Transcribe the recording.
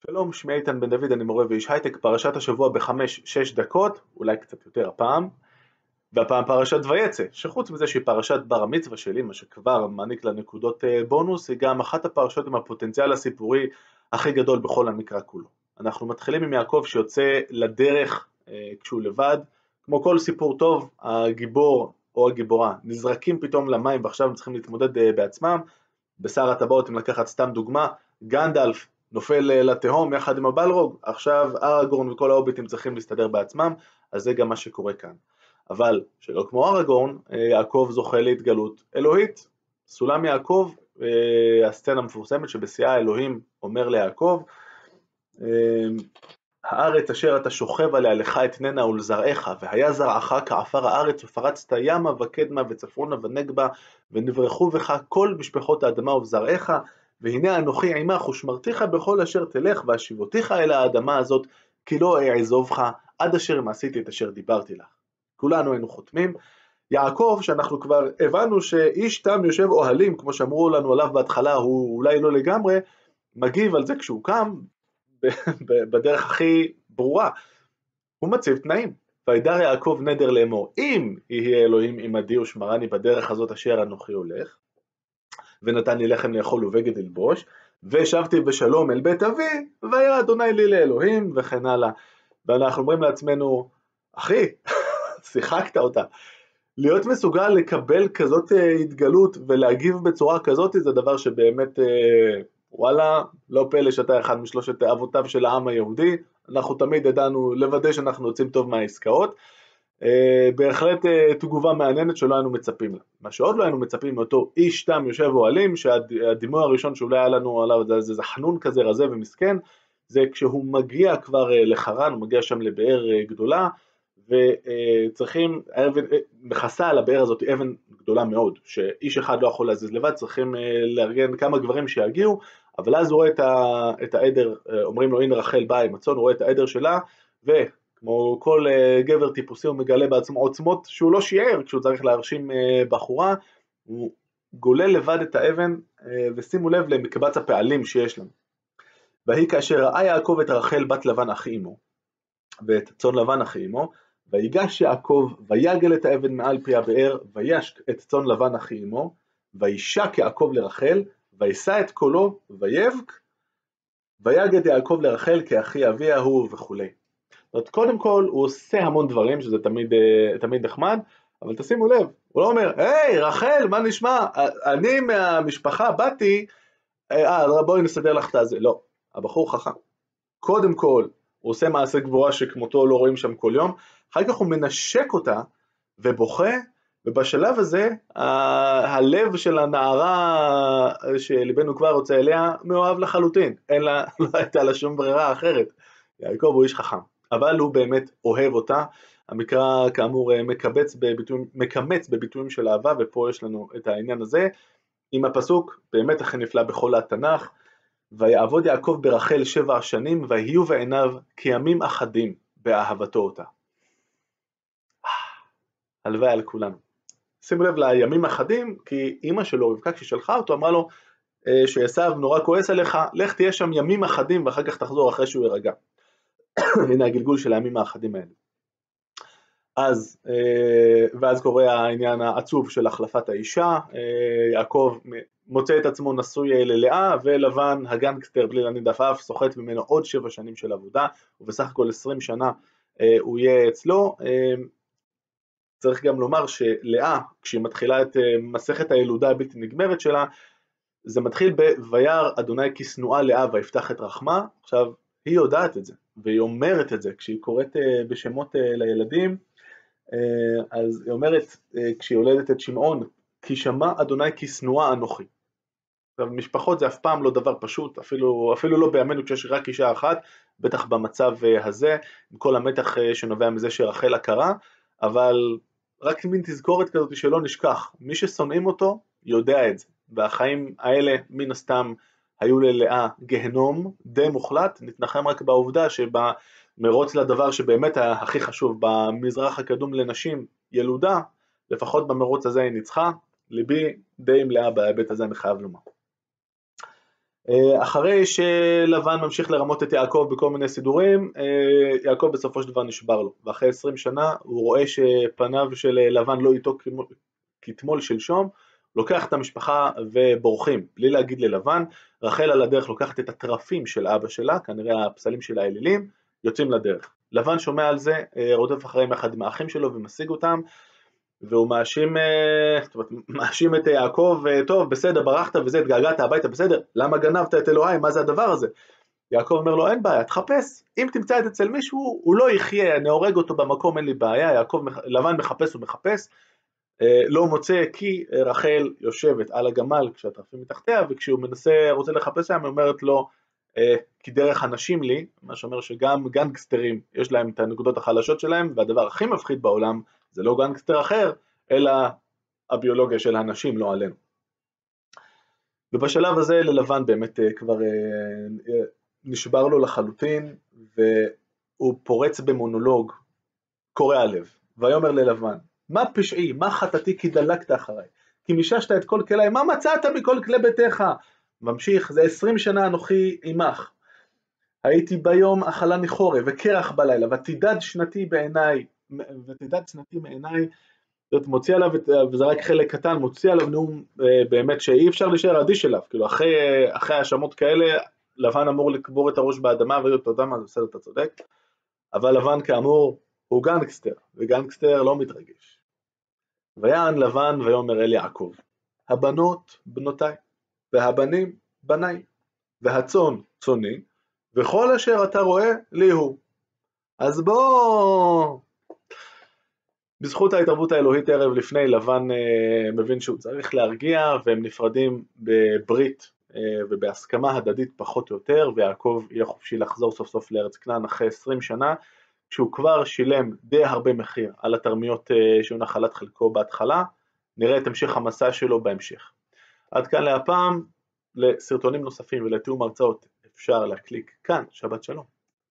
שלום, שמי איתן בן דוד, אני מורה ואיש הייטק, פרשת השבוע בחמש-שש דקות, אולי קצת יותר הפעם, והפעם פרשת ויצא, שחוץ מזה שהיא פרשת בר המצווה שלי, מה שכבר מעניק לה נקודות אה, בונוס, היא גם אחת הפרשות עם הפוטנציאל הסיפורי הכי גדול בכל המקרא כולו. אנחנו מתחילים עם יעקב שיוצא לדרך אה, כשהוא לבד, כמו כל סיפור טוב, הגיבור או הגיבורה נזרקים פתאום למים ועכשיו הם צריכים להתמודד אה, בעצמם. בשר הטבעות, אם לקחת סתם דוגמה, גנדלף נופל אה, לתהום יחד עם הבלרוג, עכשיו אראגורן וכל ההוביטים צריכים להסתדר בעצמם, אז זה גם מה שקורה כאן. אבל שלא כמו אראגורן, אה, יעקב זוכה להתגלות אלוהית. סולם יעקב, הסצנה המפורסמת שבשיאה אלוהים אומר ליעקב, הארץ אשר אתה שוכב עליה לך אתננה ולזרעך, והיה זרעך כעפר הארץ, ופרצת ימה וקדמה וצפונה ונגבה, ונברחו בך כל משפחות האדמה ובזרעך, והנה אנוכי עמך ושמרתיך בכל אשר תלך, והשיבותיך אל האדמה הזאת, כי לא אעזובך, עד אשר אם עשיתי את אשר דיברתי לך. כולנו היינו חותמים. יעקב, שאנחנו כבר הבנו שאיש תם יושב אוהלים, כמו שאמרו לנו עליו בהתחלה, הוא אולי לא לגמרי, מגיב על זה כשהוא קם, בדרך הכי ברורה, הוא מציב תנאים. וידר יעקב נדר לאמור, אם יהיה אלוהים עמדי ושמרני בדרך הזאת אשר אנוכי הולך, ונתן לי לחם לאכול ובגד ללבוש, ושבתי בשלום אל בית אבי, והיה אדוני לי לאלוהים, וכן הלאה. ואנחנו אומרים לעצמנו, אחי, שיחקת אותה. להיות מסוגל לקבל כזאת אה, התגלות ולהגיב בצורה כזאת זה דבר שבאמת אה, וואלה, לא פלא שאתה אחד משלושת אבותיו של העם היהודי, אנחנו תמיד ידענו לוודא שאנחנו יוצאים טוב מהעסקאות. אה, בהחלט אה, תגובה מעניינת שלא היינו מצפים לה. מה שעוד לא היינו מצפים מאותו איש תם יושב אוהלים, שהדימוי הראשון שאולי היה לנו עליו זה, זה חנון כזה רזה ומסכן, זה כשהוא מגיע כבר אה, לחרן, הוא מגיע שם לבאר גדולה, וצריכים, מכסה על הבאר הזאת אבן גדולה מאוד, שאיש אחד לא יכול להזיז לבד, צריכים לארגן כמה גברים שיגיעו, אבל אז הוא רואה את העדר, אומרים לו הנה רחל באה עם הצאן, הוא רואה את העדר שלה, וכמו כל גבר טיפוסי הוא מגלה בעצמו עוצמות שהוא לא שיער כשהוא צריך להרשים בחורה, הוא גולל לבד את האבן, ושימו לב למקבץ הפעלים שיש לנו. ויהי כאשר ראה יעקב את רחל בת לבן אחי אמו, ואת צאן לבן אחי אמו, ויגש יעקב, ויגל את האבן מעל פי הבאר, ויש את צאן לבן אחי אמו, וישק יעקב לרחל, וישא את קולו, ויבק, ויגד יעקב לרחל כאחי אביה הוא וכולי. זאת קודם כל הוא עושה המון דברים, שזה תמיד, אה, תמיד נחמד, אבל תשימו לב, הוא לא אומר, היי רחל, מה נשמע? אני מהמשפחה באתי, אה, אה בואי נסדר לך את הזה. לא, הבחור חכם. קודם כל, הוא עושה מעשה גבורה שכמותו לא רואים שם כל יום, אחר כך הוא מנשק אותה ובוכה, ובשלב הזה הלב של הנערה שליבנו כבר רוצה אליה מאוהב לחלוטין, אין לה, לא הייתה לה שום ברירה אחרת. יעקב הוא איש חכם, אבל הוא באמת אוהב אותה. המקרא כאמור מקבץ בביטויים, מקמץ בביטויים של אהבה, ופה יש לנו את העניין הזה, עם הפסוק באמת הכי נפלא בכל התנ"ך, ויעבוד יעקב ברחל שבע שנים, ויהיו בעיניו כימים אחדים באהבתו אותה. הלוואי על כולנו. שימו לב לימים אחדים, כי אימא שלו, רבקה, כששלחה אותו, אמרה לו אה, שעשו נורא כועס עליך, לך תהיה שם ימים אחדים ואחר כך תחזור אחרי שהוא יירגע. הנה הגלגול של הימים האחדים האלה. אז, אה, ואז קורה העניין העצוב של החלפת האישה, אה, יעקב מוצא את עצמו נשוי ללאה, ולבן הגנגסטר בלי להניד עפעף סוחט ממנו עוד שבע שנים של עבודה, ובסך הכל עשרים שנה הוא יהיה אצלו. צריך גם לומר שלאה, כשהיא מתחילה את מסכת הילודה הבלתי נגמרת שלה, זה מתחיל ב"ויר אדוני כי שנואה לאה ויפתח את רחמה", עכשיו היא יודעת את זה, והיא אומרת את זה כשהיא קוראת בשמות לילדים, אז היא אומרת כשהיא יולדת את שמעון, כי שמע אדוני כי שנואה אנוכי. עכשיו משפחות זה אף פעם לא דבר פשוט, אפילו, אפילו לא בימינו כשיש רק אישה אחת, בטח במצב הזה, עם כל המתח שנובע מזה שרחל עקרה, אבל רק מין תזכורת כזאת שלא נשכח, מי ששונאים אותו יודע את זה, והחיים האלה מן הסתם היו ללאה גהנום די מוחלט, נתנחם רק בעובדה שבמרוץ לדבר שבאמת היה הכי חשוב, במזרח הקדום לנשים ילודה, לפחות במרוץ הזה היא ניצחה, ליבי די מלאה בהיבט הזה אני חייב לומר. אה, אחרי שלבן ממשיך לרמות את יעקב בכל מיני סידורים, אה, יעקב בסופו של דבר נשבר לו, ואחרי 20 שנה הוא רואה שפניו של לבן לא איתו כתמול שלשום, לוקח את המשפחה ובורחים, בלי להגיד ללבן, רחל על הדרך לוקחת את התרפים של אבא שלה, כנראה הפסלים של האלילים, יוצאים לדרך. לבן שומע על זה, אה, רודף אחריהם יחד עם האחים שלו ומשיג אותם, והוא מאשים, אה, זאת אומרת, מאשים את יעקב, אה, טוב בסדר ברחת וזה, התגעגעת הביתה בסדר, למה גנבת את אלוהי, מה זה הדבר הזה? יעקב אומר לו אין בעיה, תחפש, אם תמצא את אצל מישהו הוא לא יחיה, אני הורג אותו במקום אין לי בעיה, יעקב, לבן מחפש ומחפש, לא מוצא כי רחל יושבת על הגמל כשהתרפים מתחתיה וכשהוא מנסה, רוצה לחפש שם, היא אומרת לו כי דרך אנשים לי, מה שאומר שגם גנגסטרים יש להם את הנקודות החלשות שלהם והדבר הכי מפחיד בעולם זה לא גנגסטר אחר, אלא הביולוגיה של האנשים, לא עלינו. ובשלב הזה ללבן באמת אה, כבר אה, אה, נשבר לו לחלוטין, והוא פורץ במונולוג קורע לב, ויאמר ללבן, מה פשעי, מה חטאתי כי דלקת אחריי, כי מיששת את כל כליי, מה מצאת מכל כלי ביתך? ממשיך, זה עשרים שנה אנוכי עמך, הייתי ביום אכלה מחורף וקרח בלילה, ותדד שנתי בעיניי, ותדד שנתי מעיניי, זאת מוציא עליו, וזה רק חלק קטן, מוציא עליו נאום אה, באמת שאי אפשר להישאר אדיש אליו, כאילו אחרי, אחרי האשמות כאלה, לבן אמור לקבור את הראש באדמה ולהיות, אתה יודע מה, בסדר, אתה צודק, אבל לבן כאמור הוא גנגסטר, וגנגסטר לא מתרגש. ויען לבן ויאמר אל יעקב, הבנות בנותיי, והבנים בניי, והצאן צאני, וכל אשר אתה רואה לי הוא. אז בוא... בזכות ההתערבות האלוהית ערב לפני, לבן אה, מבין שהוא צריך להרגיע, והם נפרדים בברית אה, ובהסכמה הדדית פחות או יותר, ויעקב יהיה חופשי לחזור סוף סוף לארץ כנען אחרי 20 שנה, כשהוא כבר שילם די הרבה מחיר על התרמיות אה, שהיו נחלת חלקו בהתחלה, נראה את המשך המסע שלו בהמשך. עד כאן להפעם, לסרטונים נוספים ולתיאום הרצאות אפשר להקליק כאן, שבת שלום.